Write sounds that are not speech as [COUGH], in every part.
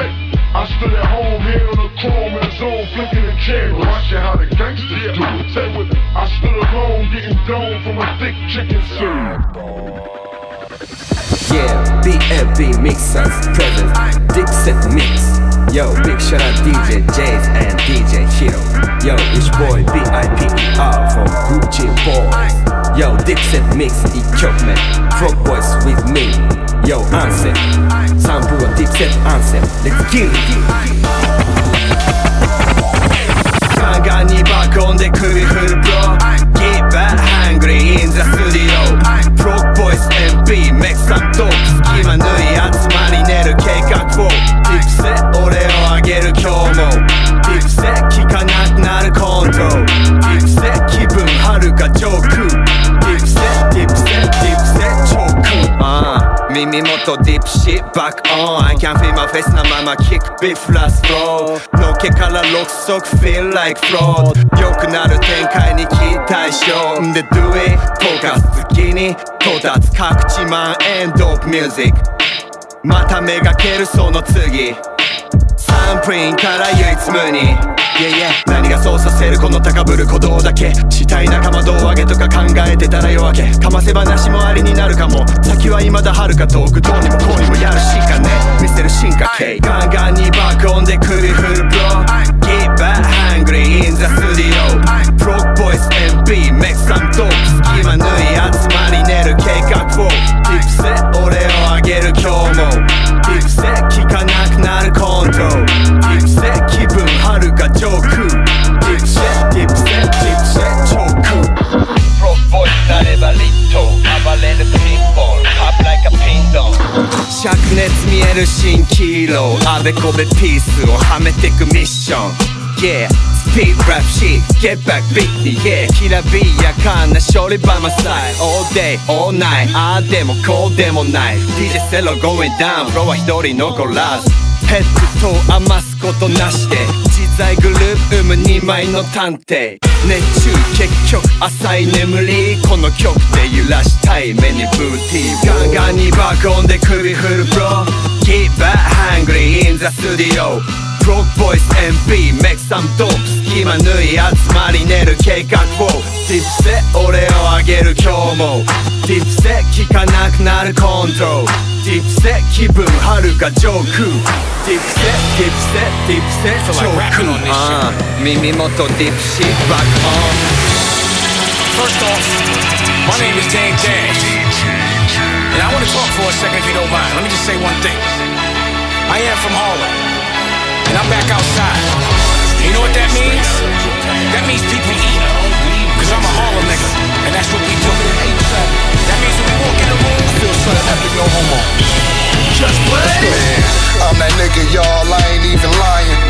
I stood at home, hand on the chrome in the zone, flicking the camera, watching how the gangsters do it. Say with it, I stood alone, getting domed from a thick chicken soup. Yeah, BFB mixers present Dipset mix. Yo, big shout out DJ Jays and DJ Hero. Yo, it's boy BIPER from Gucci Boys. Yo, Dipset mix 1曲目 Frog Boys with me. Yo, アンセム散歩はディープセットアンセム Let's kill. It ガンガンに爆音で首振るブロー Keep it hungry in the studio. Frog boys MP make some talk 隙間縫い集まり寝る計画をディープセット俺をあげる今日もディープセット聞かなくなるコントディープセット気分はるかジョーク耳元ディップシッバックオン I can feel my face なままキックビフラスフローのけから6足 feel like fraud. 良くなる展開に期待しようんで do it フォーカス次に到達各地満円ドープミュージックまためがけるその次サンプリンから唯一無二。Yeah yeah 何がそうさせるこの高ぶる鼓動だけ。したい仲間胴上げとか考えてたら夜明け。かませ話もありになるかも。先は未だ遥か遠くどうにもこうにもやるしかね。見せる進化。系ガンガンに爆音で首振る Bro Get back hungry in the 熱見える蜃気楼あべこべピースをはめてくミッション。Yeah Speed rap shit Get back beat Yeah. きらびやかな勝利 by my side All day all night ああでもこうでもない。DJ セロ going down プロは一人残らず。ヘッドと余すことなしで。自在グループ生む2枚の探偵。熱中結局浅い眠り。この曲で揺らしたい。目にブーティー。ガンガンに爆音で首振る Bro Guilty but hungry in the studio Rock Boys MP make some talk 隙間縫い集まり練る計画を Tips で俺をあげる今日も Tips で聞かなくなるコントロール Tips で気分はるか上空 Tips で Tips で Tips で上空、uh, 耳元 Deep Shit Back On First off, my name is Dane Dash And I want to talk for a second if you don't mind. Let me just say one thing. I am from Harlem. And I'm back outside. And you know what that means? That means people eat. Cause I'm a Harlem nigga. And that's what we do. That means when we walk in the room, I feel so epic, no homo. Just play. I'm that nigga, y'all, I ain't even lying.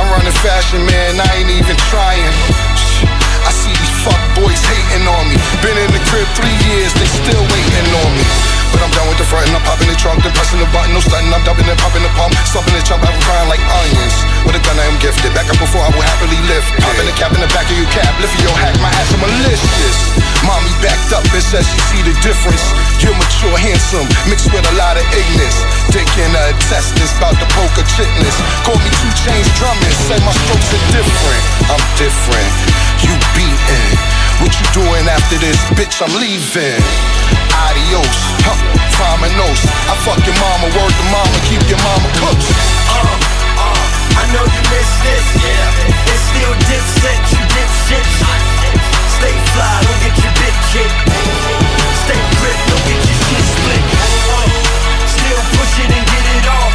I'm running fashion, man, I ain't even trying. I see these fuck boys hating on me. Been in the crib three years, they still waiting on me. But I'm down with the front and I'm popping the trunk, then pressing the button, no stunting. I'm dumping and popping the pump, stuffing the chump, I'm crying like onions. With a gun, I am gifted. Back up before I will happily lift. Popping the cap in the back of your cap, lifting your hack, my ass, I'm malicious. Mommy backed up and said she see the difference. You're mature, handsome, mixed with a lot of ignorance. Dick a intestines, bout the poker chitness. Call me two chains drumming, say my strokes are different. I'm different. What you doing after this, bitch? I'm leaving. Adios, huh? Vamonos. I fuck your mama, word to mama, keep your mama cooked. Uh, uh, I know you miss this. Yeah. It's still dipset, you dipshit. Stay fly, don't get your bit kicked. Stay grip, don't get your shit split. Still pushing and get it off.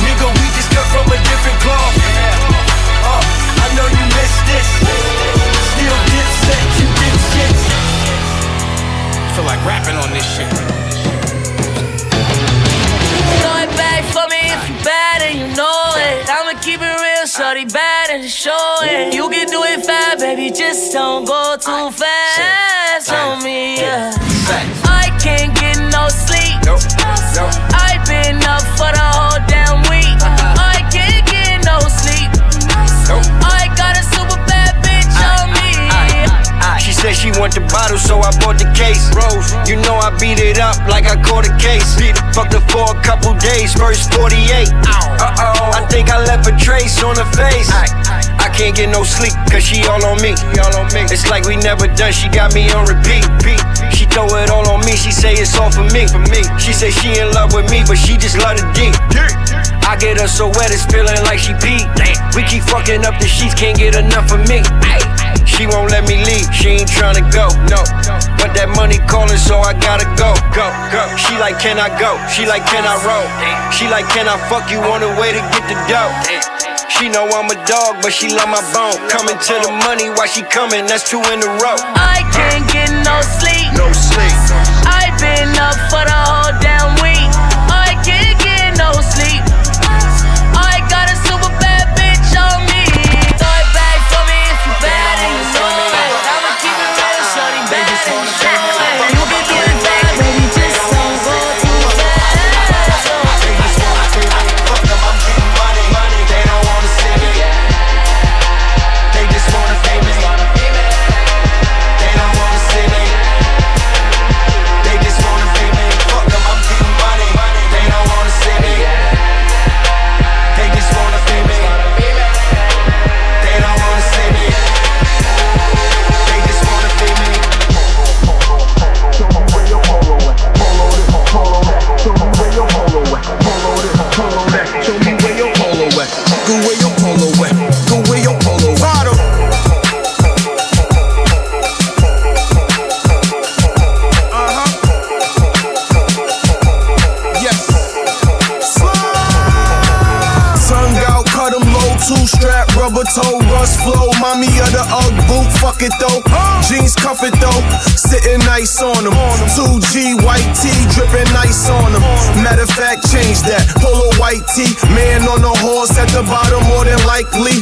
Nigga, we just cut from a different cloth. Uh, I know you miss this. Rapping on this shit. Throw it back for me if you bad and you know it. I'ma keep it real, shorty bad and show it. You can do it fast, baby, just don't go too fast on me. Yeah. said she want the bottle, so I bought the case. Rose, you know I beat it up like I caught a case. Beat the fuck up for a couple days, first 48. Uh oh, I think I left a trace on her face. I can't get no sleep, cause she all on me. It's like we never done, she got me on repeat. She throw it all on me, she say it's all for me. She say she in love with me, but she just love the D. I get her so wet, it's feeling like she peed. We keep fucking up the sheets, can't get enough of me. She won't let me leave, she ain't tryna go, no. But that money calling, so I gotta go, go, go. She like, can I go? She like, can I roll? She like, can I fuck you on the way to get the dough? She know I'm a dog, but she love my bone. Coming to the money, why she coming? That's two in a row. I can't get no sleep. No sleep. I've been up for the whole damn week. fact, change that. Polo white tee, man on a horse at the bottom, more than likely.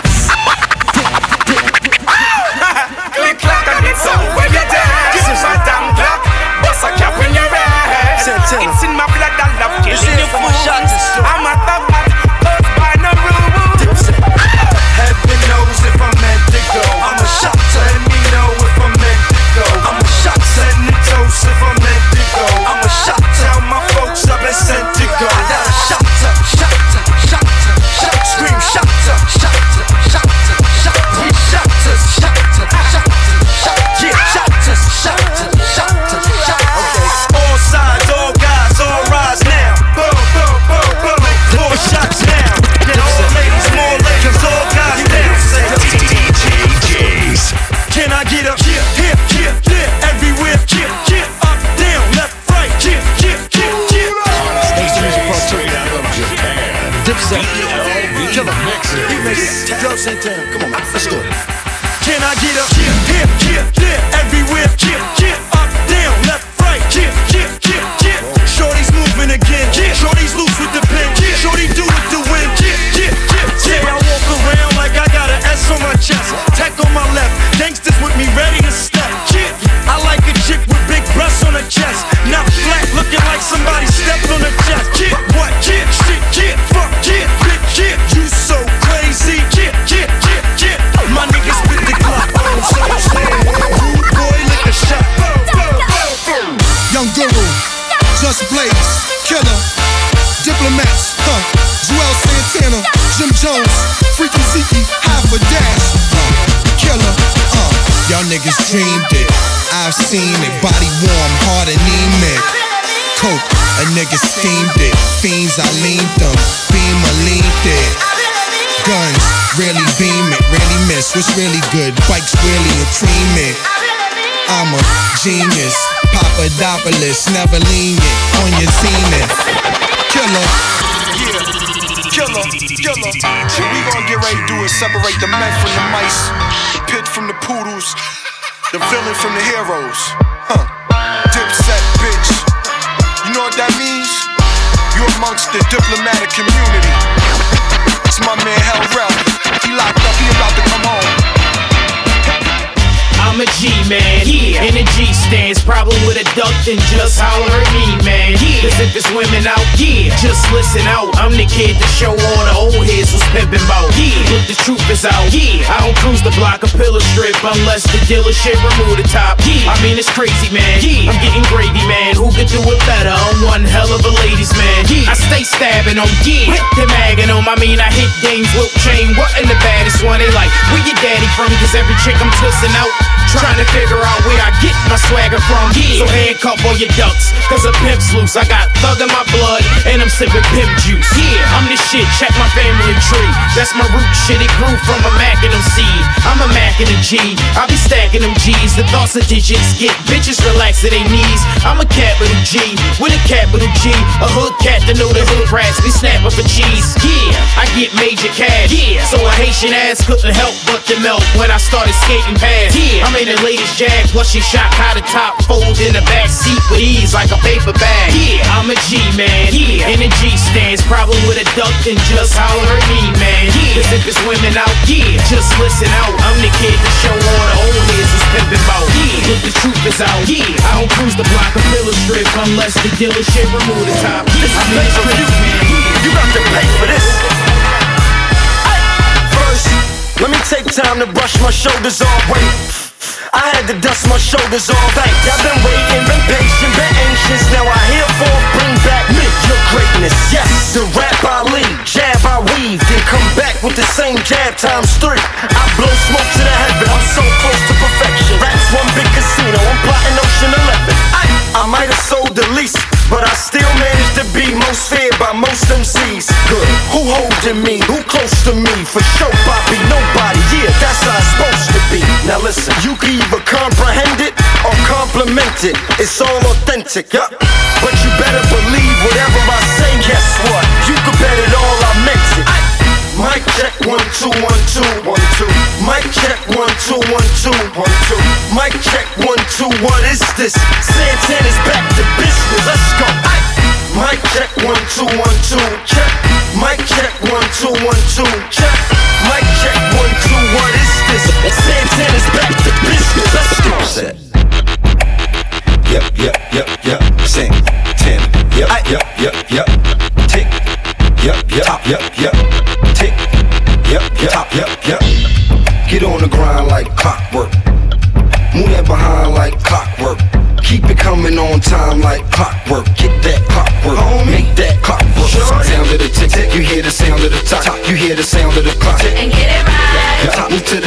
Dreamed it. I've seen it, body warm, heart anemic. Coke, a nigga steamed it. Fiends, I leaned them. Beam, I leaned it. Guns, really beam it, really miss. What's really good? Bikes, really a cream it. I'm a genius, Papadopoulos, never lenient on your zenith. Killer. Killer, killer. We gonna get ready to do is separate the men from the mice, pit from the poodles, the villain from the heroes. Huh. Dipset, bitch. You know what that means? You amongst the diplomatic community. It's my man Hell Rell. He locked up, he about to come home. I'm a G-man, yeah. And a G stands problem with a duck, then just holler at me, man. Yeah. Cause if it's women out, yeah. Just listen out. I'm the kid to show all the old heads was pimping bout. Yeah. Look, the truth is out. Yeah. I don't cruise the block or pillar strip unless the dealership remove the top. Yeah. I mean, it's crazy, man. Yeah. I'm getting gravy, man. Who could do it better? I'm one hell of a ladies, man. Yeah. I stay stabbing on, yeah. Hit them magging them. I mean, I hit games, Wilt Chain. What in the baddest one? They like, where your daddy from? Cause every chick I'm twisting out. Trying to figure out where I get my swagger from. Yeah. So handcuff all your ducks, cause a pimp's loose. I got thug in my blood, and I'm sipping pimp juice. Yeah, I'm the shit, check my family tree. That's my root shit, it grew from a Mac and them seed. I'm a Mac and a G, I be stacking them G's. The thoughts of digits get bitches relax to their knees. I'm a capital G, with a capital G. A hood cat to know the hood rats be snapping for cheese. Yeah, I get major cash. Yeah, so a Haitian ass couldn't help but to melt when I started skating past. Yeah, I'm in the latest jag, plus she shot high the top, fold in the back seat with ease like a paper bag. Yeah, I'm a G man. Yeah, and a G stands probably with a duck and just holler at me, man. Yeah, cause if it's women out, yeah, just listen out. I'm the kid to show all the old heads was pimping bout. Yeah, look the truth is out. Yeah, I don't cruise the block of filler strip unless the dealership remove the top. Yeah, This is per view, man. You got to pay for this. First, let me take time to brush my shoulders off. Wait. I had to dust my shoulders all Thanks. I've been waiting, been patient, been anxious. Now I herefore bring back your greatness. Yes, the rap I lead, jab I weave, then come back with the same jab times three. I blow smoke to the heaven. I'm so close to perfection. Rap's one big casino. I'm plotting Ocean 11. I, I might have sold the least, but I still managed to be most feared by most MCs. Good. Who holding me? Who close to me? For sure, Bobby, nobody. Yeah, that's how it's supposed to be. Now listen, you can either comprehend it or compliment it. It's all authentic, yup. But you better believe whatever I say. Guess what? You can bet it all. I meant it. Mic check one two one two one two. Mic check one two one two one two. Mic check one two. What is this? Santana's back to business. Let's go. Mic check one two one two. Check. Mic check one two one two. Check.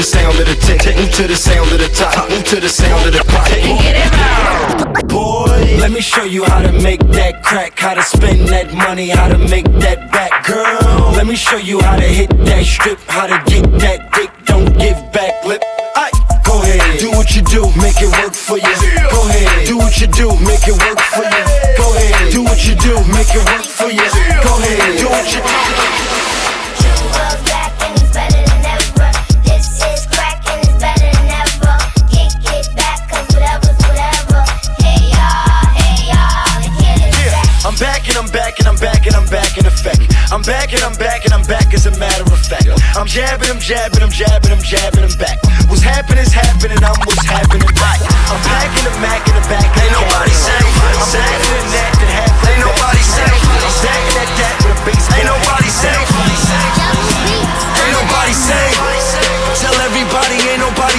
Sound of the tick tick. Move to the sound of the top. Move to the sound of the clock. And get it right. Boy, let me show you how to make that crack, how to spend that money, how to make that back, girl. Let me show you how to hit that strip, how to get that dick, don't give back lip. Aye. Go ahead, do what you do, make it work for you. Go ahead, do what you do, make it work for you. Go ahead, do what you do, make it work for you. Go ahead, do what you do.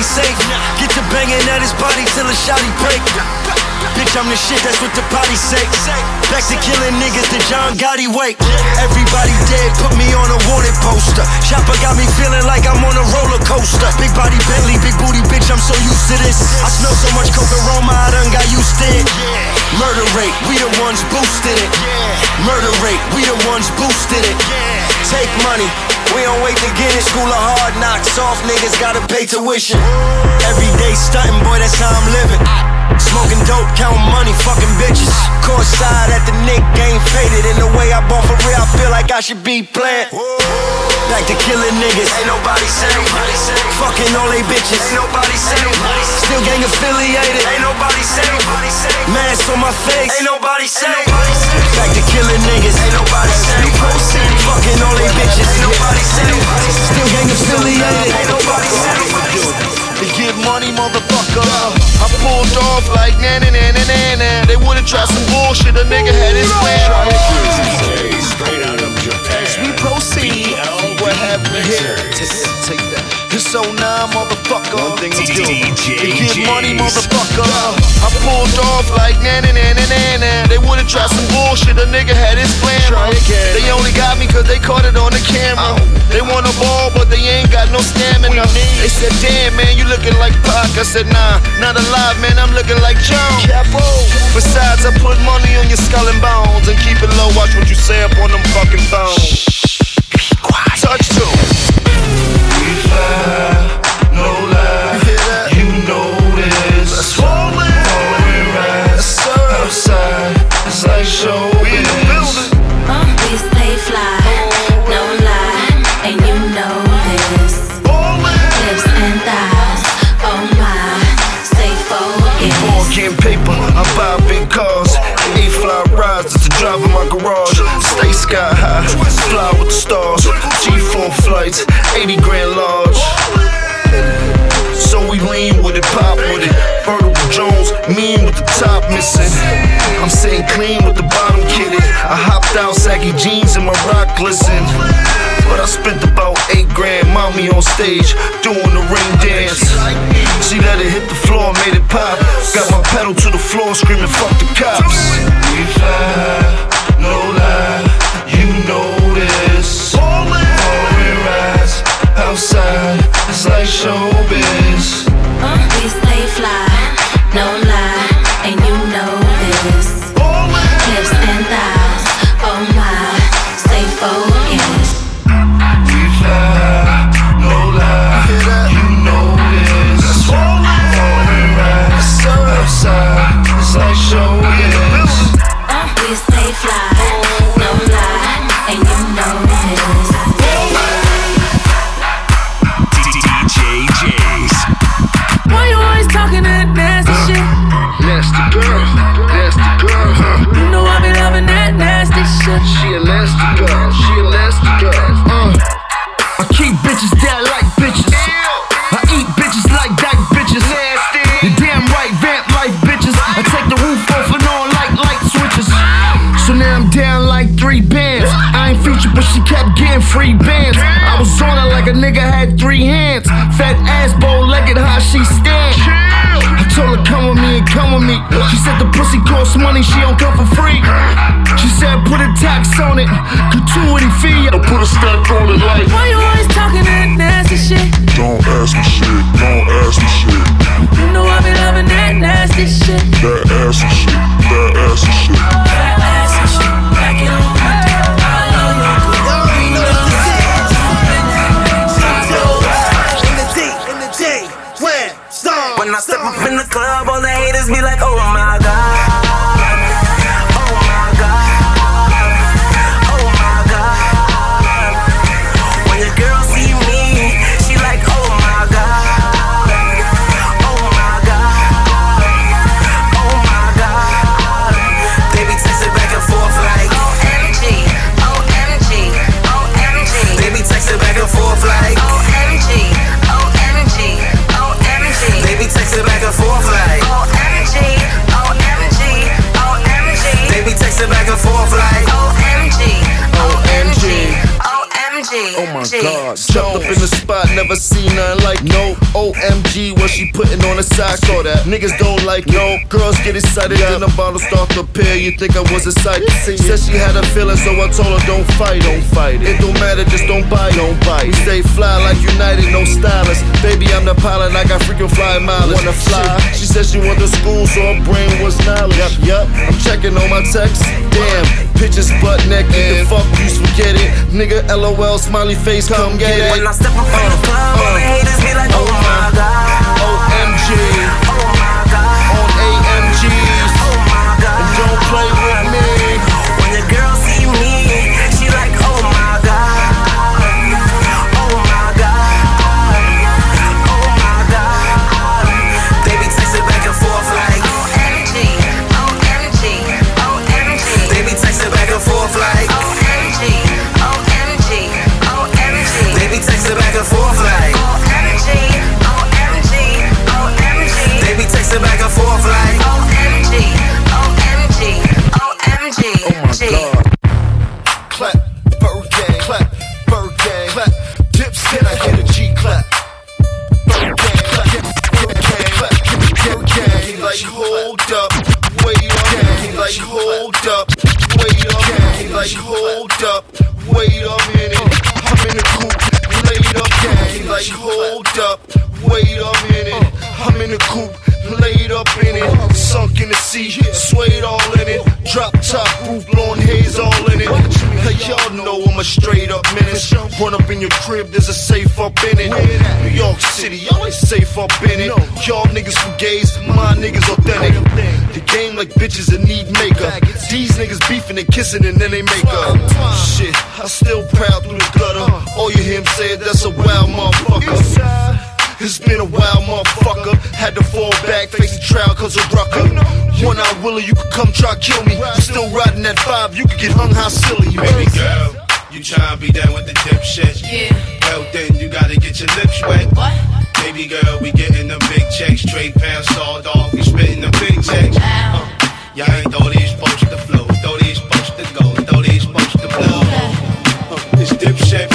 Safe. Get to banging at his body till the shotty break. Bitch, I'm the shit, that's what the body say. Back to killing niggas, the John Gotti wake. Everybody dead, put me on a wanted poster. Chopper got me feeling like I'm on a roller coaster. Big body Bentley, big booty bitch, I'm so used to this. I smell so much coke aroma, I done got used to it. Murder rate, we the ones boosted it. Murder rate, we the ones boosted it. Take money, we don't wait to get it. School of hard knocks, soft niggas gotta pay tuition. Every day stunting, boy, that's how I'm living. Smoking dope, counting money, fucking bitches. Courtside at the Knick game faded. In the way I bought for real, I feel like I should be playing. Back to killing niggas. Ain't nobody say. Fucking all they bitches. Ain't nobody say. Still gang affiliated. Ain't nobody say. Mask on my face. Ain't nobody say. Back to killing niggas. Ain't nobody say. Fucking all they bitches. Ain't nobody say. Still gang affiliated. Ain't nobody say. To get money, motherfucker. I pulled off like na na na na na na. They would've tried some bullshit, a nigga had his plan. As we proceed, what have we here? Take that. This 09 motherfucker. One thing to do. To get money, motherfucker. I pulled off like na na na na na. They would've tried some bullshit, a nigga had his plan. They only got me cause they caught it on the camera. They want a ball, but they ain't got no stamina. They said, damn, man, you looking like Pac. I said, nah, not alive, man, I'm looking like Joe. Besides, I put money on your skull and bones and keep it low. Watch what you say glisten. But I spent about eight grand, mommy on stage, doing the ring dance. She let it hit the floor, made it pop. Got my pedal to the floor, screaming, fuck the cops. Pussy costs money, she don't come for free. She said put a tax on it, gratuity fee. I put a stack on it like. Why you always talking that nasty shit? Don't ask me shit, don't ask me shit. You know I be loving that nasty shit. That ass and shit, that ass and shit. That ass and shit. Back it on. Back. In the D, in the T, where? When I step up in the club, all the haters be like, oh my Oh my god, jumped up in the spot, never seen nothing like no OMG what she putting on a sock. Saw that niggas don't like no girls get excited, then the bottle start to appear. You think I was excited? She said she had a feeling, so I told her don't fight, don't fight it. It don't matter, just don't bite, don't bite. We stay fly like United, no stylist. Baby, I'm the pilot, I got freaking fly mileage. Wanna fly? She said she went to school, so her brain was knowledge. Yup, yup. I'm checking on my texts. Damn, pictures butt naked. The fuck you forget it, nigga. LOL, smiley face, come get it. When I step up uh, in uh, the uh, club, all the haters be like, oh my god. OMG. Wait a minute. I'm in the coop, laid up, gang, like hold up, wait a minute. I'm in the coop, laid up in it, sunk in the sea, swayed all in it, drop top roof, blowing haze all in it. Hey, y'all know I'm a straight up menace. Run up in your crib, there's a safe up in it. New York City, y'all ain't safe up in it. Y'all niggas from gays, my niggas authentic. The game like bitches that need makeup. These niggas beefing and kissing and then they make up. Shit, I still proud through the gutter. All you hear him say, that's a wild motherfucker. It's been a while, motherfucker. Had to fall back, face the trial cause of rucker. One out Willie, you could come try kill me. I'm still riding that five, you could get hung how silly you Baby is. girl, you tryna be down with the dipshit? Yeah. Well then, you gotta get your lips wet. What? Baby girl, we getting them big checks, straight pounds sawed off, we spitting them big checks. Uh, y'all ain't thought these supposed to flow, throw these supposed to go, throw these supposed to blow. Uh, it's dipshit, baby, dipshit.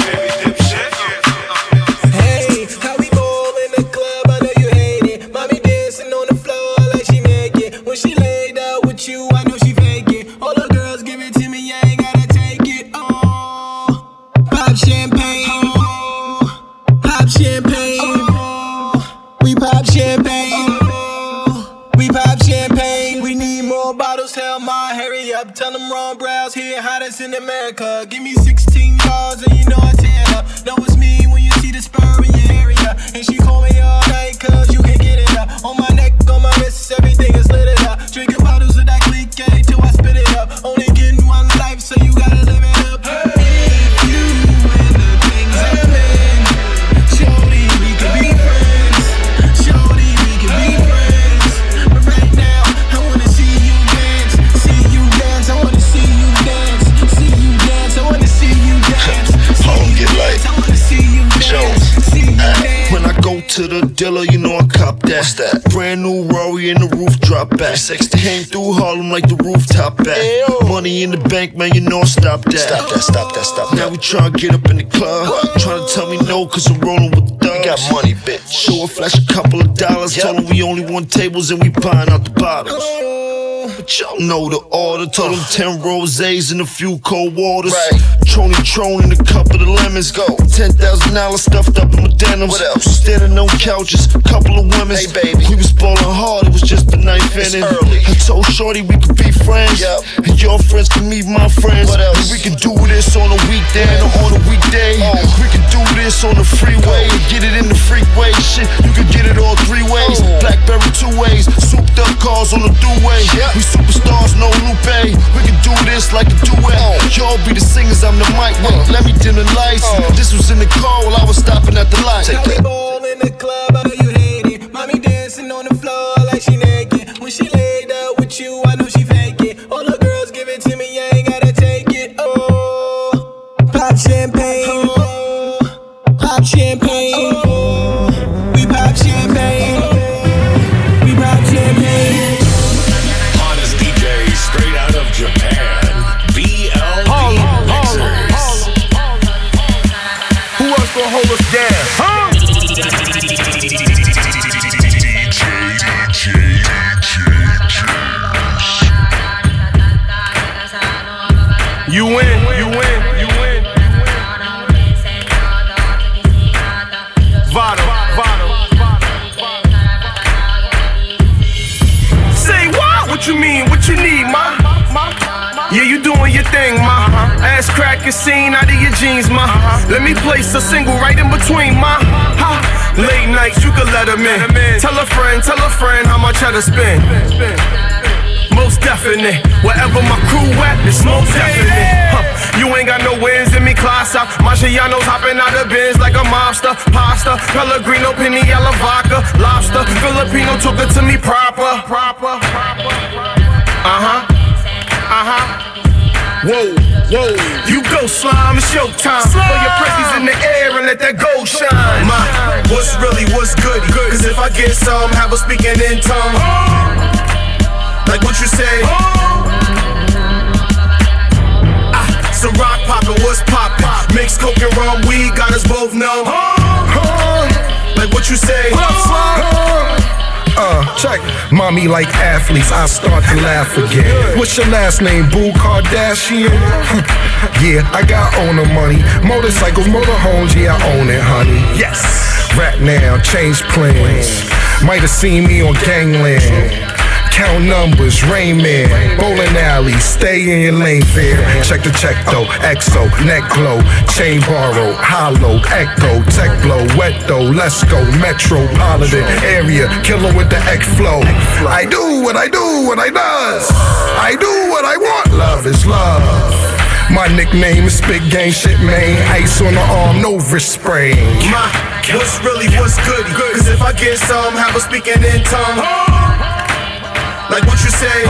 Ron Browz here, hottest in America. Give me 16 bars and you know I tear up. Know it's me when you see the spur in your area. And she call me all night cause you can't get it up. On my neck, on my wrist, everything is lit up. Drinking bottles of that clique till I spit it up. Only getting one life, so you gotta live it up. Back. Came through Harlem like the rooftop back. Money in the bank, man, you know stop that. Stop that, stop that, stop Now we tryna get up in the club. Tryna tell me no, cause I'm rolling with thugs. We got money, bitch. So I flash a couple of dollars. Told them we only want tables and we buying out the bottles. Y'all know the order. Told them 10 rosés and a few cold waters. Right. Trony Tron and a couple of the lemons. Go. $10,000 stuffed up in my denims. What else? Standing on couches, couple of women. Hey, baby. We was ballin' hard, it was just the ninth inning. Early. I told Shorty we could be friends. Yep. And your friends can meet my friends. What else? And we can do this on a weekday or on a weekday. Oh. We can do this on the freeway and get it in the freeway. Shit, you can get it all three ways. Oh. Blackberry two ways. Souped up cars on the throughway. We superstars, no Lupe. We can do this like a duet. Y'all be the singers, I'm the mic. Wait, let me dim the lights. This was in the car while I was stopping at the light. How we ball in the club, I know you hate it. Mommy dancing on the floor like she naked. When she laid out with you, I know she fake it. All the girls give it to me, I ain't gotta take it. Oh, pop champagne. Oh, pop champagne. Oh, we pop champagne. Get some, have a speaking in tongue. Like what you say? Ah, some rock poppin', what's poppin'? Mix coke and rum, weed got us both numb. Like what you say? Uh, check. Mommy like athletes, I start to laugh again. What's your last name, Boo Kardashian? [LAUGHS] yeah, I got owner money. Motorcycles, motorhomes, yeah, I own it, honey. Yes. Rap now, change plans. Might have seen me on Gangland. Count numbers, Rain Man, bowling alley, stay in your lane fair. Check the check though, EXO, neck glow, chain borrow, hollow, echo, tech blow, wet though, let's go, metropolitan area, killer with the X flow. I do what I do, what I does. I do what I want, love is love. My nickname is Big Gang Shit Man. Ice on the arm, no wrist sprain. My, what's really, what's goody? Cause if I get some, have a speaking in tongue. Like what you say?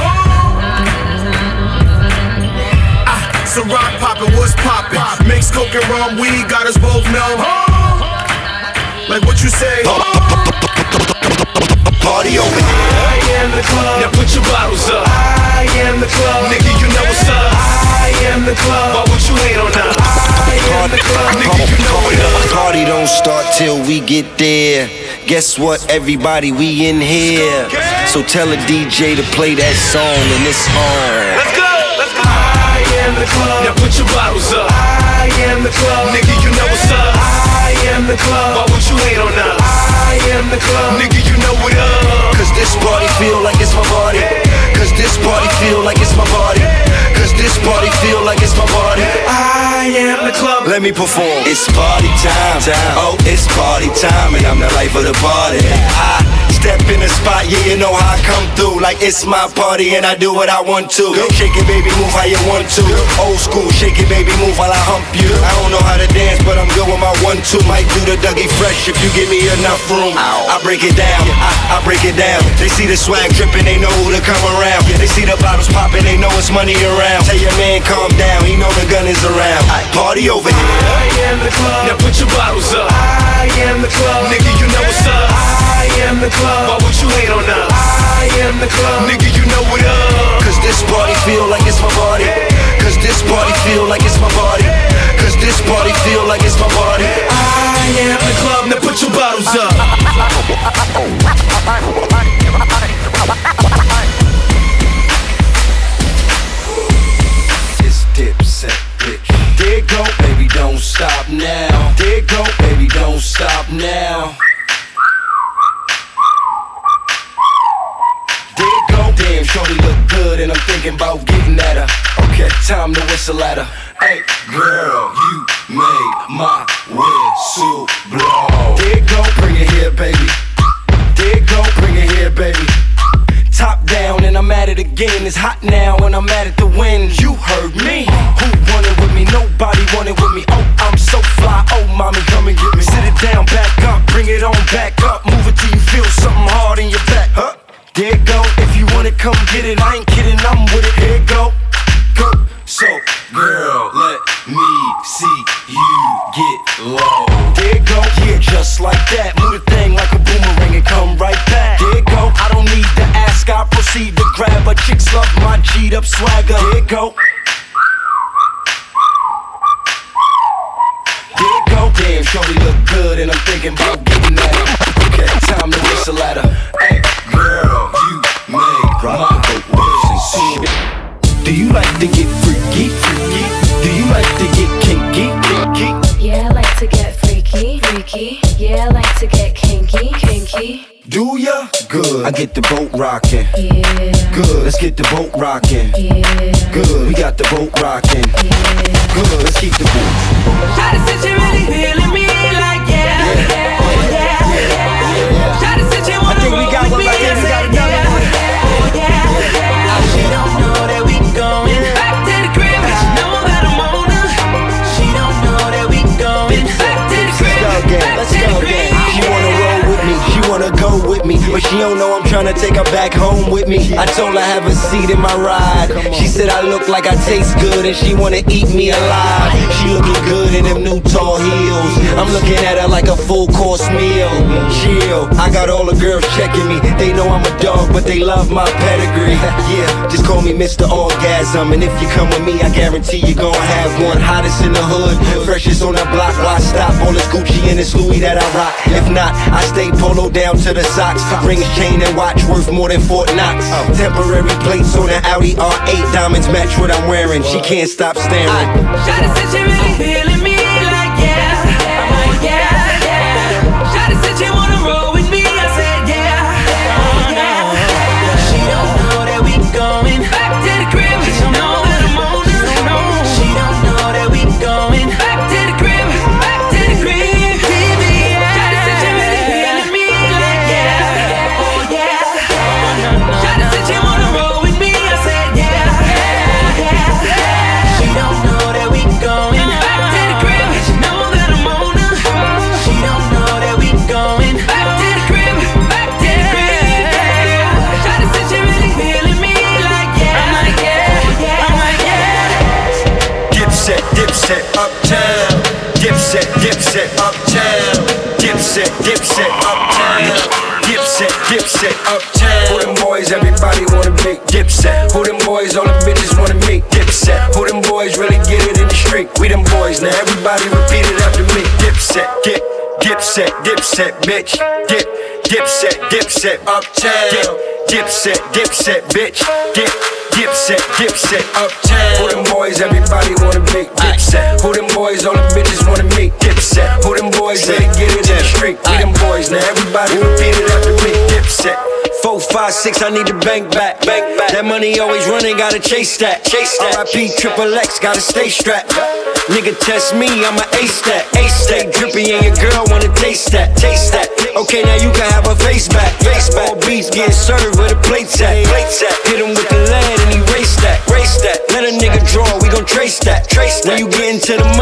Ah, some rock poppin', what's poppin'? Mix coke and rum, weed got us both numb. Like what you say? Party over here. I am the club. Now put your bottles up. I am the club. Nigga, you know what's up. I am the club. Why would you hate on us? I am the club. Nigga, you know what up. Party don't start till we get there. Guess what, everybody, we in here. So tell a DJ to play that song and it's on. Let's go. Let's go. I am the club. Now put your bottles up. I am the club. Nigga, you know what's up. I am the club. Why would you hate on us? I am the club. Nigga, you know what up. Cause this party feel like it's my party. Cause this party feel like it's my party. Cause this party feel like it's my party. I am the club. Let me perform. It's party time. Oh, it's party time, and I'm the life of the party. I step in the spot, yeah, you know how I come through. Like it's my party, and I do what I want to. Shake it, baby, move how you want to. Old school, shake it, baby, move while I hump you. I don't know how to dance, but I'm good with my one two. Might do the Dougie Fresh if you give me enough room. I break it down, I, I break it down. They see the swag dripping, they know who to come around. They see the bottles popping, they know it's money around. Tell your man calm down, he know the gun is around. Party over here. I am the club. Now put your bottles up. I am the club. Nigga, you know what's up. I am the club. Why would you hate on us? I am the club. Nigga, you know what up. Cause this party feel like it's my party. Cause this party feel like it's my party. Cause this party feel like it's my party. I am the club. Now put your bottles up. It's dipset, bitch. There go, baby, don't stop now. There go, baby, don't stop now. There go, damn, shorty look good, and I'm thinking about getting at her. Okay, time to whistle at her. Hey, girl, you make my whistle blow. There go, bring it here, baby. There go, bring it here, baby. Top down and I'm at it again. It's hot now and I'm at it to win. You heard me. Who wanted with me? Nobody wanted with me. Oh, I'm so fly. Oh, mommy, come and get me. Sit it down, back up, bring it on back up. Move it till you feel something hard in your back. Huh? There go. If you want it, come get it. I ain't kidding, I'm with it. Here go. Go. So, girl, let me see you get low. There it go. Yeah, just like that. Move the thing like a boomerang and come right back. There it go. I don't need to ask, I proceed to grab her. Chicks love my G'd up swagger. There it go. There it go. Damn, shorty look good and I'm thinking about getting at her. Okay, time to whistle at her. Hey, girl, you make my pussy Do you like to get freaky? Freaky? Do you like to get kinky? Kinky? Yeah, I like to get freaky, freaky. Yeah, I like to get kinky, kinky. Do ya? Good. I get the boat rocking. Yeah. Good. Let's get the boat rocking. Yeah. Good. We got the boat rocking. Yeah. Good. Let's keep the boat. Shawty said she really feeling me like don't know tryna take her back home with me. I told her have a seat in my ride. She said I look like I taste good and she wanna eat me alive. She looking good in them new tall heels. I'm looking at her like a full course meal. Chill. I got all the girls checking me. They know I'm a dog, but they love my pedigree. [LAUGHS] Yeah, just call me Mr. Orgasm. And if you come with me, I guarantee you gon' have one. Hottest in the hood, freshest on the block. Why stop? All this Gucci and this Louis that I rock. If not, I stay polo down to the socks. Rings, chain, and watch worth more than Fort Knox. Temporary plates on the Audi R8. Diamonds match what I'm wearing. She can't stop staring. Shawty said she really feeling me dipset, uptown. Dip, dipset, dipset, bitch. Dip. Dipset, dipset, uptown. Who them boys everybody wanna be? Dipset. Who them boys all the bitches wanna meet? Dipset. Who them boys they get it in the street? We them boys. Now everybody repeat it after me. Dipset. Four, five, six, I need the bank back. Bank back. That money always running, gotta chase that. Chase that. RIP, triple X, gotta stay strapped. Nigga test me, I'ma ace that. Ace that. Drippy and your girl wanna taste that. Taste that. Okay, now you can have a face back. Face back. All beats get served where the plates at. Plates at. Hit him with the lead and erase that. Race that. Let a nigga draw, we gon' trace that. Trace that. When you get into the money,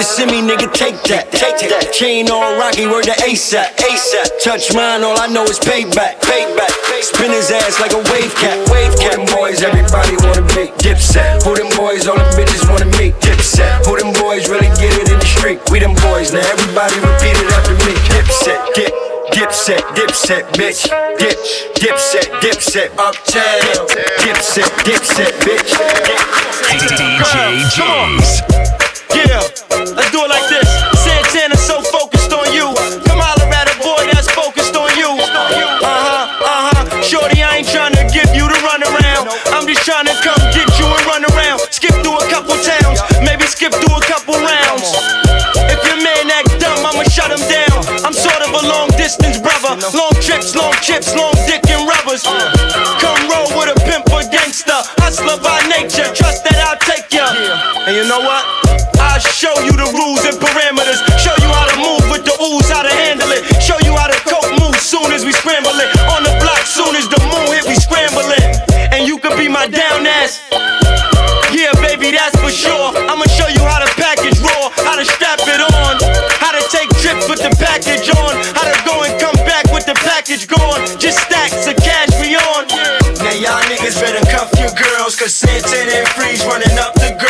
the semi, nigga, take that. Take that. Chain on Rocky, word to ASAP. ASAP. Touch mine, all I know is payback. Payback. Spin his ass like a wave cat. Wave cat. Who them boys everybody wanna be? Dipset. Who them boys all the bitches wanna meet? Dipset. Who them boys really get it in the street? We them boys. Now everybody repeat it after me. Dipset. Dip. Dipset, dipset, bitch. Dip, dipset, dipset, uptown. Dipset, dipset, bitch. DJ. Yeah, let's do it like this. Santana's so focused on you. Come holler at a boy that's focused on you. Uh huh, uh huh. Shorty, I ain't trying to give you the runaround. I'm just trying to come get you and run around. Skip through a couple towns, maybe skip through a couple rounds. If your man act dumb, I'ma shut him down. I'm sort of a long distance brother. Long trips, long chips, long dick and rubbers. Come roll with a pimp or gangster. Hustler by nature, trust that I'll take ya. And you know what? Cause Santana and Freeze running up the girls.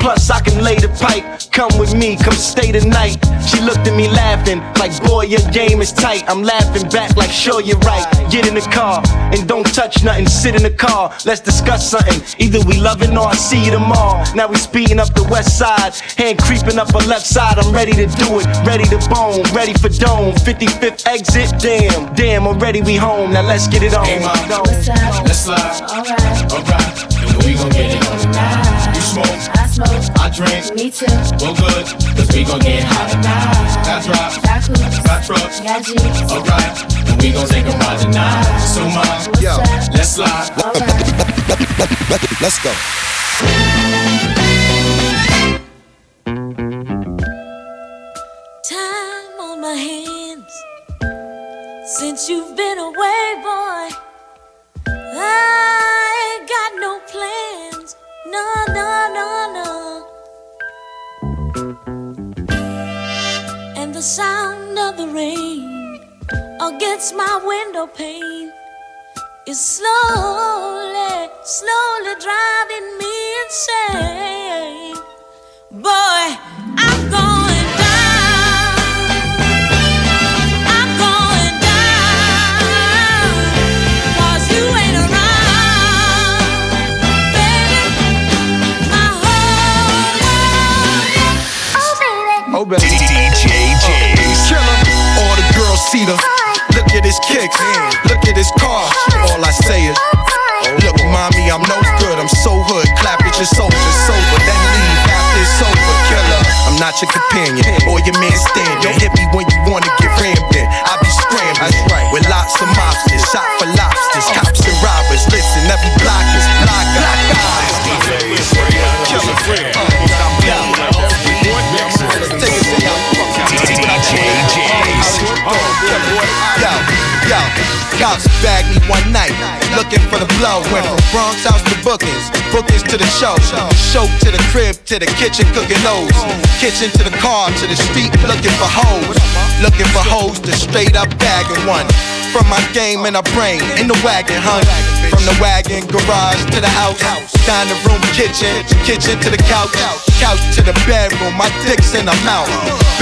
Plus, I can lay the pipe. Come with me, come stay the night. She looked at me laughing, like, boy, your game is tight. I'm laughing back, like, sure, you're right. Get in the car and don't touch nothing. Sit in the car, let's discuss something. Either we loving or I see you tomorrow. Now we speeding up the west side, hand creeping up her left side. I'm ready to do it, ready to bone, ready for dome. 55th exit, damn, damn, already we home. Now let's get it on. Hey, mom, What's up? let's slide. Alright. Alright, and we gon' get it on tonight. You smoke, smoke. I drink. Me too. Well, good, cause we gon' get hot tonight. Got drops, Got coops. got trucks. Got G's. Alright, and we gon' take a ride tonight. So, mom, What's up? let's slide. Alright. Let's go. Against my window pane is slowly, slowly driving me insane. Boy, I'm going down. I'm going down. 'Cause you ain't around. Baby, my whole world. Oh, baby. DJ James. Killer. All the girls see the. Oh, Look at his kicks. Look at his car. All I say is. Look, mommy, I'm no good. I'm so hood. Clap at your soldiers sober. Then leave after it's over. Killer. I'm not your companion or your man standing. Don't hit me when you wanna get rammed in. I be scrambling with lots of mobsters. Shot for lobsters. Cops and robbers. Listen, every block is block. Block eyes. Killer. Yo, yo, cops bagged me one night, looking for the blow. Went from Bronx house to bookings, bookings to the show, show to the crib, to the kitchen cooking those, kitchen to the car, to the street looking for hoes, looking for hoes to straight up bagging one. From my game and a brain in the wagon, hun. From the wagon garage to the house, dining room, kitchen, kitchen to the couch, couch to the bedroom. My dick's in the mouth.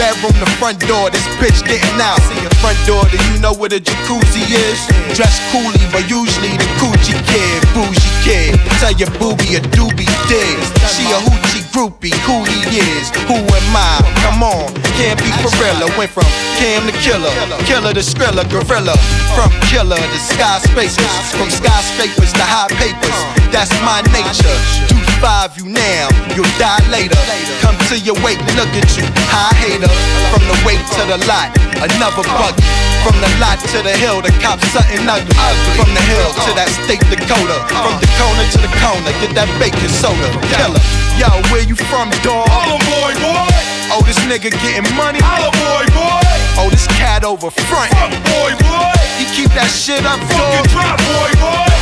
Bedroom, the front door, this bitch getting out. Front door, do you know where the jacuzzi is? Dress coolly, but usually the coochie kid, bougie kid. Tell your booby a doobie dig. She a hoochie groupie, who he is, who am I? Come on, can't be. I Went from Cam to Killer, Killer to Skrilla, Gorilla. From Killer to Skyscrapers, from skyscrapers to high papers. That's my nature. Do five you now, you'll die later. Come to your wake, look at you, high hater. From the wake to the lot, another buggy. From the lot to the hill, the cops something ugly. From the hill to that state Dakota. From the corner to the corner, get that bacon soda. Killer. Yo, where you from, dog? Holla boy, boy. Oh, this nigga getting money. Holla boy, boy. Oh, this cat over front. Fuck boy, boy. You keep that shit up, dog. Fucking drop boy, boy.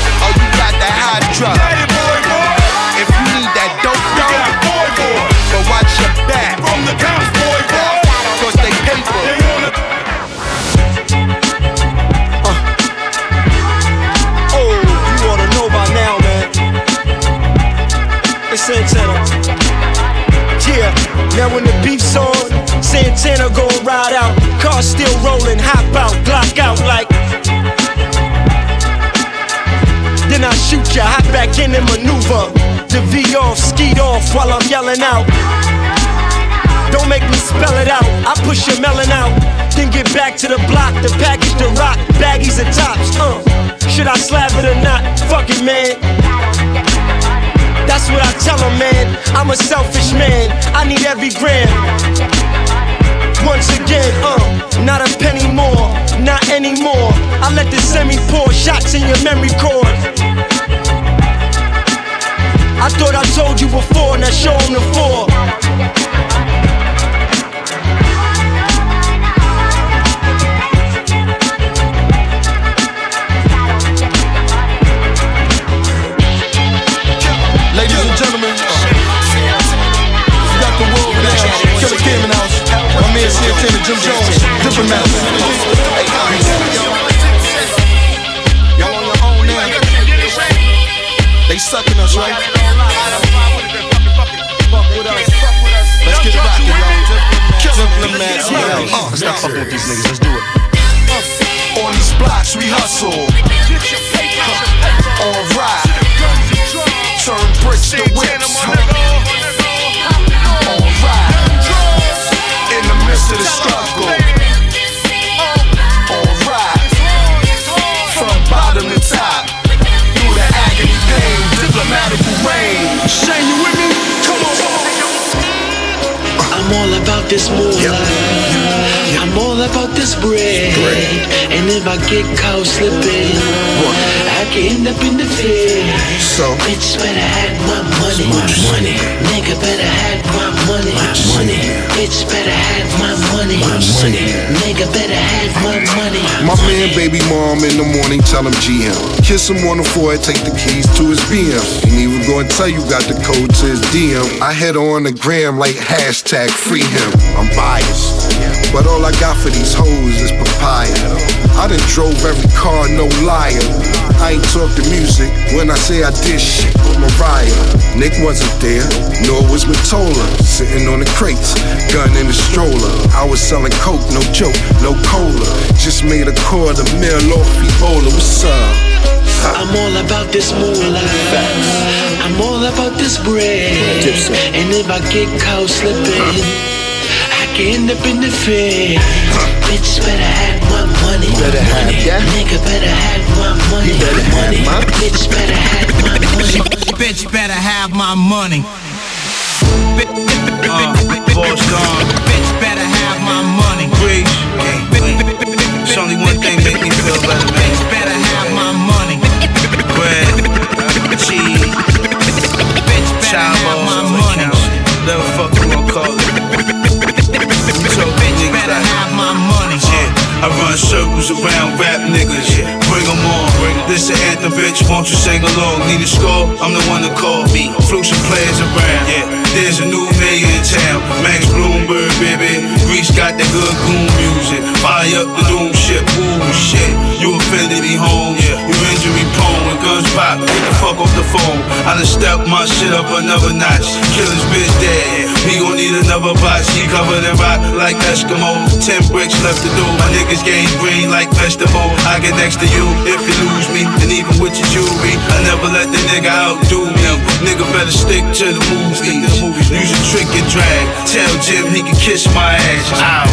That hot drop. Got it, boy, boy. If you need that dope, dope, but watch your back. From the cops, boy, boy. Cause they paper. They wanna uh. Oh, you ought to know by now, man. It's Santana. Yeah, now when the beef's on, Santana gon' ride out. Car still rolling, hop out, Glock out like. Then I shoot ya, hop back in and maneuver. The V off, skeet off while I'm yelling out. Don't make me spell it out. I push your melon out. Then get back to the block, the package, the rock, baggies and tops. Uh, should I slap it or not? Fuck it, man. That's what I tell 'em, man. I'm a selfish man. I need every gram. Once again, uh, not a penny more, not anymore. I let the semi pour shots in your memory cord. I thought I told you before, now show 'em the four. Jim Jones, different. Y'all on your own now. They sucking us, right? Fuck with us. Let's get rockin', y'all. Diplomats, yeah. Uh, let's stop fucking with these niggas. Let's do it. On these blocks, we hustle. On ride. Turn bricks to whips. In the struggle. Ride. From bottom to top. Through the agony, pain, diplomatical rain. Shane, you with me? Come on. I'm all about this moolah. I'm all about this bread. And if I get caught slipping, I can end up in the fed. So, bitch better have my money. My money. Nigga better have my money. My money. Bitch better have my money. My money. Nigga better have my money. My man, baby mom in the morning, tell him GM. Kiss him on the forehead, take the keys to his BM. Ain't even gonna tell you got the code to his DM. I head on the gram like hashtag free him. I'm biased. But all I got for these hoes is papaya. I done drove every car, no liar. I ain't talk the music when I say I did shit with Mariah. Nick wasn't there, nor was Mottola. Sitting on the crates, gun in the stroller. I was selling coke, no joke, no cola. Just made a quarter mil off Ebola. What's up? I'm all about this moolah. I'm all about this bread. And if I get caught slipping, I can end up in the fed. Bitch better have my money. Better have that. Nigga better have my money. better have money. my- Bitch better have my money. Bitch better have my money. Uh, boss gone. Bitch better have my money. Breeze. It's only one thing make me feel better, man. I run circles around rap niggas. Yeah, bring 'em on. This the anthem, bitch. Won't you sing along? Need a score? I'm the one to call. Me, flew some players around. Yeah, there's a new mayor in town. Max Bloomberg, baby. Greece got that good goon music. Fire up the doom phone. I done my shit up another notch. Killer's bitch dead. We gon' need another box. She covered in rock like Eskimo. Ten bricks left to do. My niggas game green like vegetable. I get next to you if you lose me. And even with your jewelry, I never let the nigga outdo me. Nigga better stick to the movies. Use a trick and drag. Tell Jim he can kiss my ass. Ow.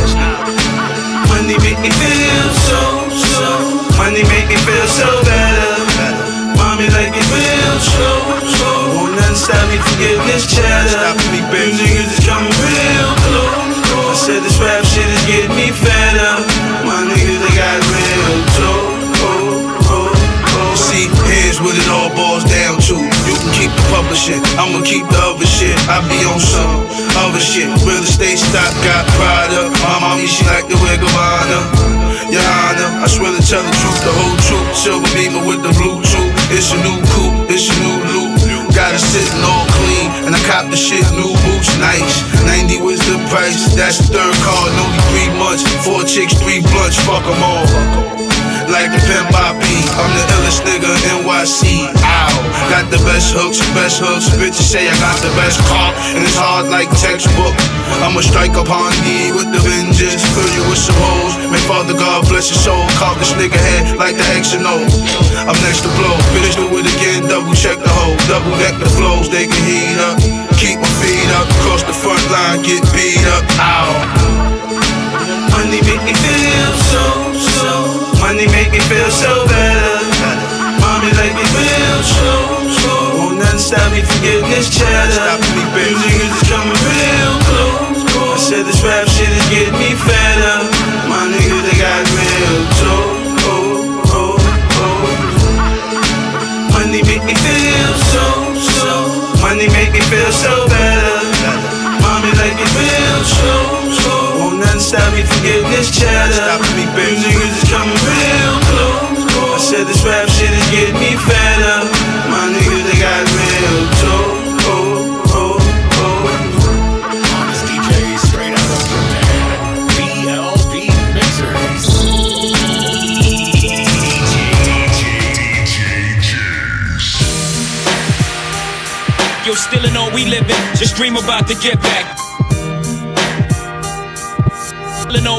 Money make me feel so, so. Money make me feel so better. Mommy like me real slow, stop me from getting this. Stop me, baby. Niggas is coming real close. I said this rap shit is getting me fed up. My niggas they got real toe. Oh. See, here's what it all boils down to. You can keep the publishing, I'ma keep the other shit. I be on some other shit. Real estate stock got pride up. My mommy, she like to wear Gabbana. Your Honor, I swear to tell the truth, the whole truth. Silver beamer with the Bluetooth. It's a new coupe, it's a new loop. Got it sitting all clean, and I cop the shit, new boots, nice. 90 was the price, that's the third card, only three months. Four chicks, three blunts, fuck 'em all. Like the pimp be, I'm the illest nigga NYC. Ow, got the best hooks, best hooks. Bitches say I got the best car, and it's hard like textbook. I'ma strike upon thee with the vengeance, fill you with some hoes. May Father God bless your soul. Call this nigga head like the and O. I'm next to blow, bitch do it again. Double check the hoe, double deck the flows. They can heat up, keep my feet up. Cross the front line, get beat up. Ow. Money make me feel so, so. Money make me feel so better. Mommy like me real slow, slow. Won't nothing stop me from getting this cheddar. Stop. You niggas is coming real close. I said this rap shit is getting me fed up. My niggas they got real toe. Oh, oh, oh. Money make me feel so, so. Money make me feel so better. Mommy like it real true. Won't nothing stop me from getting this cheddar. You niggas is coming getting me fed up. My niggas, they got real still in all we living, just dream about to get back.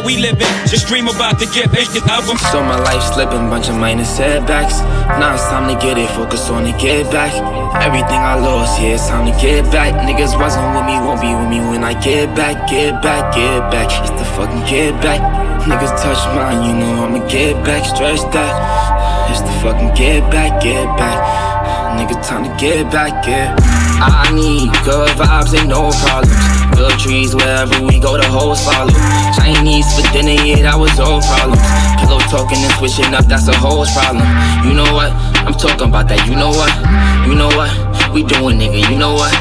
We living, just dream about to get. This album. So my life slipping, bunch of minor setbacks. Now it's time to get it, focus on the get back. Everything I lost, yeah, it's time to get back. Niggas wasn't with me, won't be with me when I get back, get back, get back. It's the fucking get back. Niggas touch mine, you know I'ma get back, stretch that. It's the fucking get back, get back. Nigga, time to get back, yeah. I need good vibes and no problems. Trees wherever we go, the hoes follow. Chinese for dinner, yeah, that was all problems. Pillow talking and switching up, that's a hoes problem. You know what? I'm talking about that. You know what? You know what? We doing, nigga. You know what?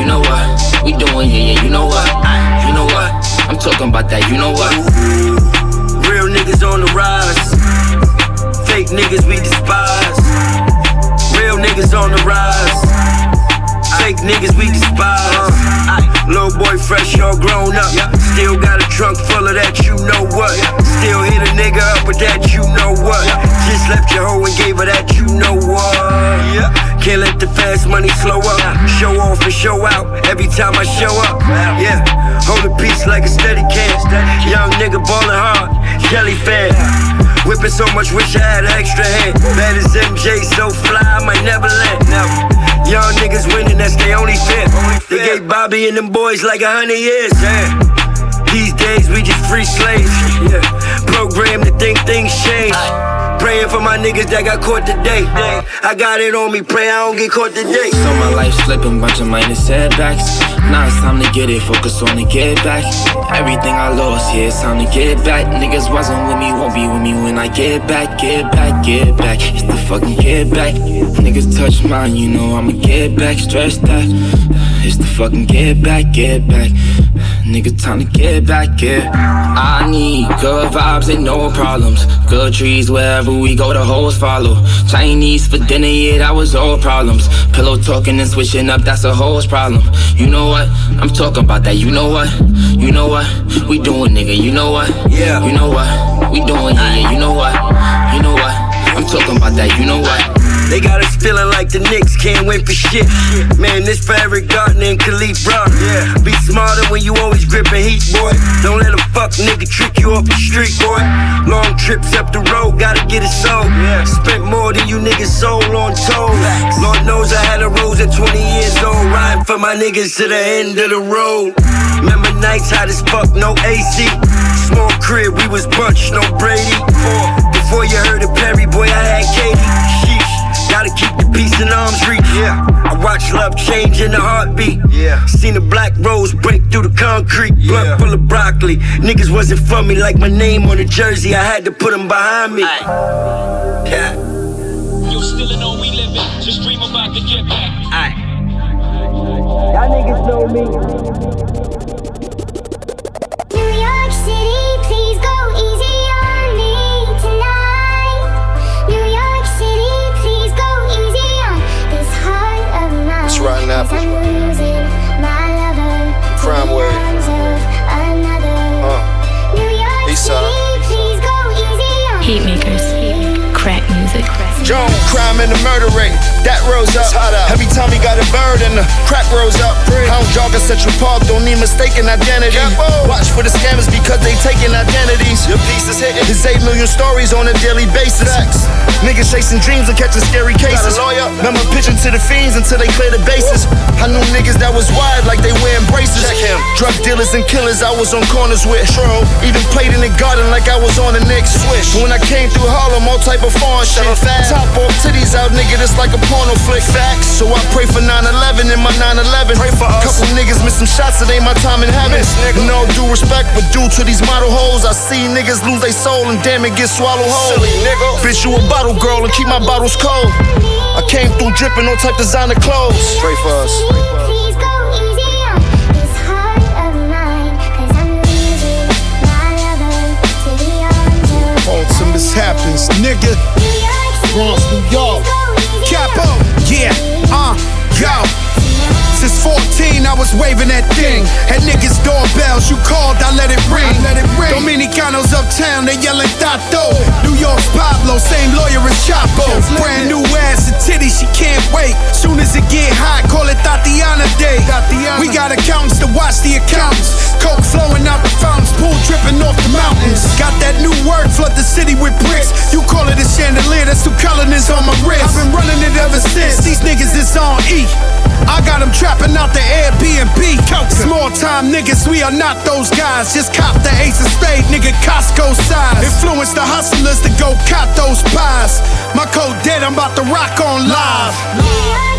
You know what? We doing, yeah, yeah. You know what? You know what? I'm talking about that. You know what? Real niggas on the rise. Fake niggas we despise. Real niggas on the rise. Fake niggas we despise. Little boy fresh, all grown up. Still got a trunk full of that, you know what. Still hit a nigga up with that, you know what. Just left your hoe and gave her that, you know what. Can't let the fast money slow up. Show off and show out every time I show up. Yeah, hold a piece like a steady can. Young nigga ballin' hard, jelly fan. Whipping so much, wish I had an extra hand. Bad as MJ, so fly, I might never let. Never. Young niggas winning, that's their only fit. They gave Bobby and them boys like a hundred years. Yeah. These days we just free slaves. Yeah. Programmed to think things change. Praying for my niggas that got caught today. I got it on me, pray I don't get caught today. So my life slipping, bunch of minor setbacks. Now it's time to get it, focus on it, get back. Everything I lost, yeah, it's time to get back. Niggas wasn't with me, won't be with me when I get back, get back, get back. It's the fucking get back. Niggas touch mine, you know I'ma get back, stress that. It's the fucking get back, get back. Nigga, time to get back, yeah. I need good vibes and no problems. Good trees wherever we go, the hoes follow. Chinese for dinner, yeah, that was all problems. Pillow talking and switching up, that's a hoes problem. You know what? I'm talking about that. You know what? You know what? We doing, nigga. You know what? Yeah. You know what? We doing, yeah. You know what? You know what? I'm talking about that. You know what? They got us feeling like the Knicks can't win for shit. Man, this for Eric Gardner and Kalief Brown. Yeah. Be smarter when you always gripping heat, boy. Don't let a fuck nigga trick you off the street, boy. Long trips up the road, gotta get it sold. Spent more than you niggas sold on toes. Lord knows I had a rose at 20 years old. Riding for my niggas to the end of the road. Remember nights hot as fuck, no AC. Small crib, we was bunched, no Brady. Before you heard of Perry, boy, I had Katie. Sheesh. Gotta keep the peace in arm's reach. Yeah. I watch love change in a heartbeat. Yeah. Seen a black rose break through the concrete. Blunt full of broccoli. Niggas wasn't for me like my name on the jersey. I had to put them behind me. Yeah. Yo, still in all we living, just dream about to get back. Y'all niggas know me. New York City, please go City, side. Uh. please go easy on Heatmakerz, crack music. Joan, crime and the murder rate, that rose up. Every time he got a bird and the crack rose up. Hound jog at Central Park, don't need mistaken identity. Watch for the scammers because they taking identities. Your piece is hitting. His 8 million stories on a daily basis. Niggas chasing dreams and catching scary cases. Remember pitching to the fiends until they clear the bases. I knew niggas that was wide like they wearing braces. Drug dealers and killers I was on corners with. True. Even played in the garden like I was on the Knicks. Swish. When I came through Harlem, all type of foreign shit. Top off titties out, nigga, this like a porno flick. Facts. So I pray for 9-11 in my 9-11. Pray for us. Couple niggas miss some shots, it ain't my time in heaven. nigga no due respect, but due to these model hoes, I see niggas lose their soul and damn it get swallowed whole. Silly nigga. Bitch, you a bottle girl and keep my bottles cold. I came through dripping, on type designer clothes. Straight for us. Happens, nigga. Bronx, New York. Yeah, uh, yo go easy I was waving that thing. At niggas' doorbells, you called, I let it ring. let it ring. Dominicanos uptown, they yelling Tato. New York's Pablo, same lawyer as Chapo. Brand new ass and titty, she can't wait. Soon as it get hot, call it Tatiana Day. We got accountants to watch the accountants. Coke flowing out the fountains, pool dripping off the mountains. Got that new word, flood the city with bricks. You call it a chandelier, that's two colonies on my wrist. I've been running it ever since. These niggas is on E. I got them trapping out the Airbnb. Small time niggas, we are not those guys. Just cop the ace of spade, nigga, Costco size. Influence the hustlers to go cop those pies. My code dead, I'm about to rock on live.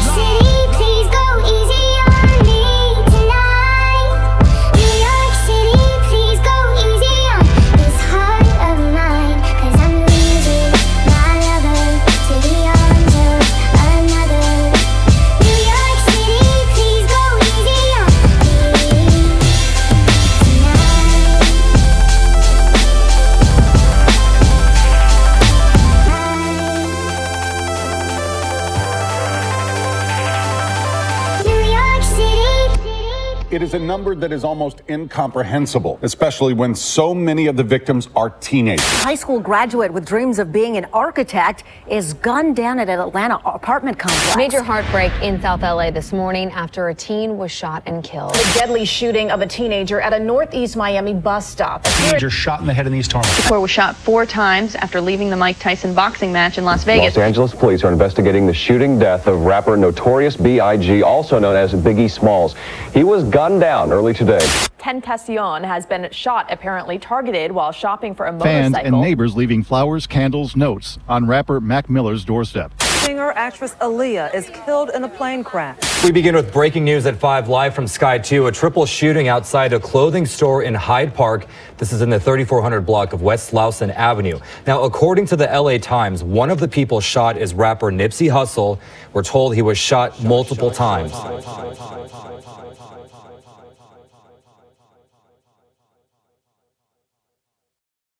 Number that is almost incomprehensible, especially when so many of the victims are teenagers. High school graduate with dreams of being an architect is gunned down at an Atlanta apartment complex. Major heartbreak in South LA this morning after a teen was shot and killed. The deadly shooting of a teenager at a northeast Miami bus stop. Teenager shot in the head in East Harlem. Shakur was shot four times after leaving the Mike Tyson boxing match in Las Vegas. Los Angeles police are investigating the shooting death of rapper Notorious B.I.G., also known as Biggie Smalls. He was gunned down early today. Tentacion has been shot, apparently targeted while shopping for a Fans motorcycle. Fans and neighbors leaving flowers, candles, notes on rapper Mac Miller's doorstep. Singer actress Aaliyah is killed in a plane crash. We begin with breaking news at 5 live from Sky 2. A triple shooting outside a clothing store in Hyde Park. This is in the 3400 block of West Slauson Avenue. Now, according to the LA Times, one of the people shot is rapper Nipsey Hussle. We're told he was shot multiple times.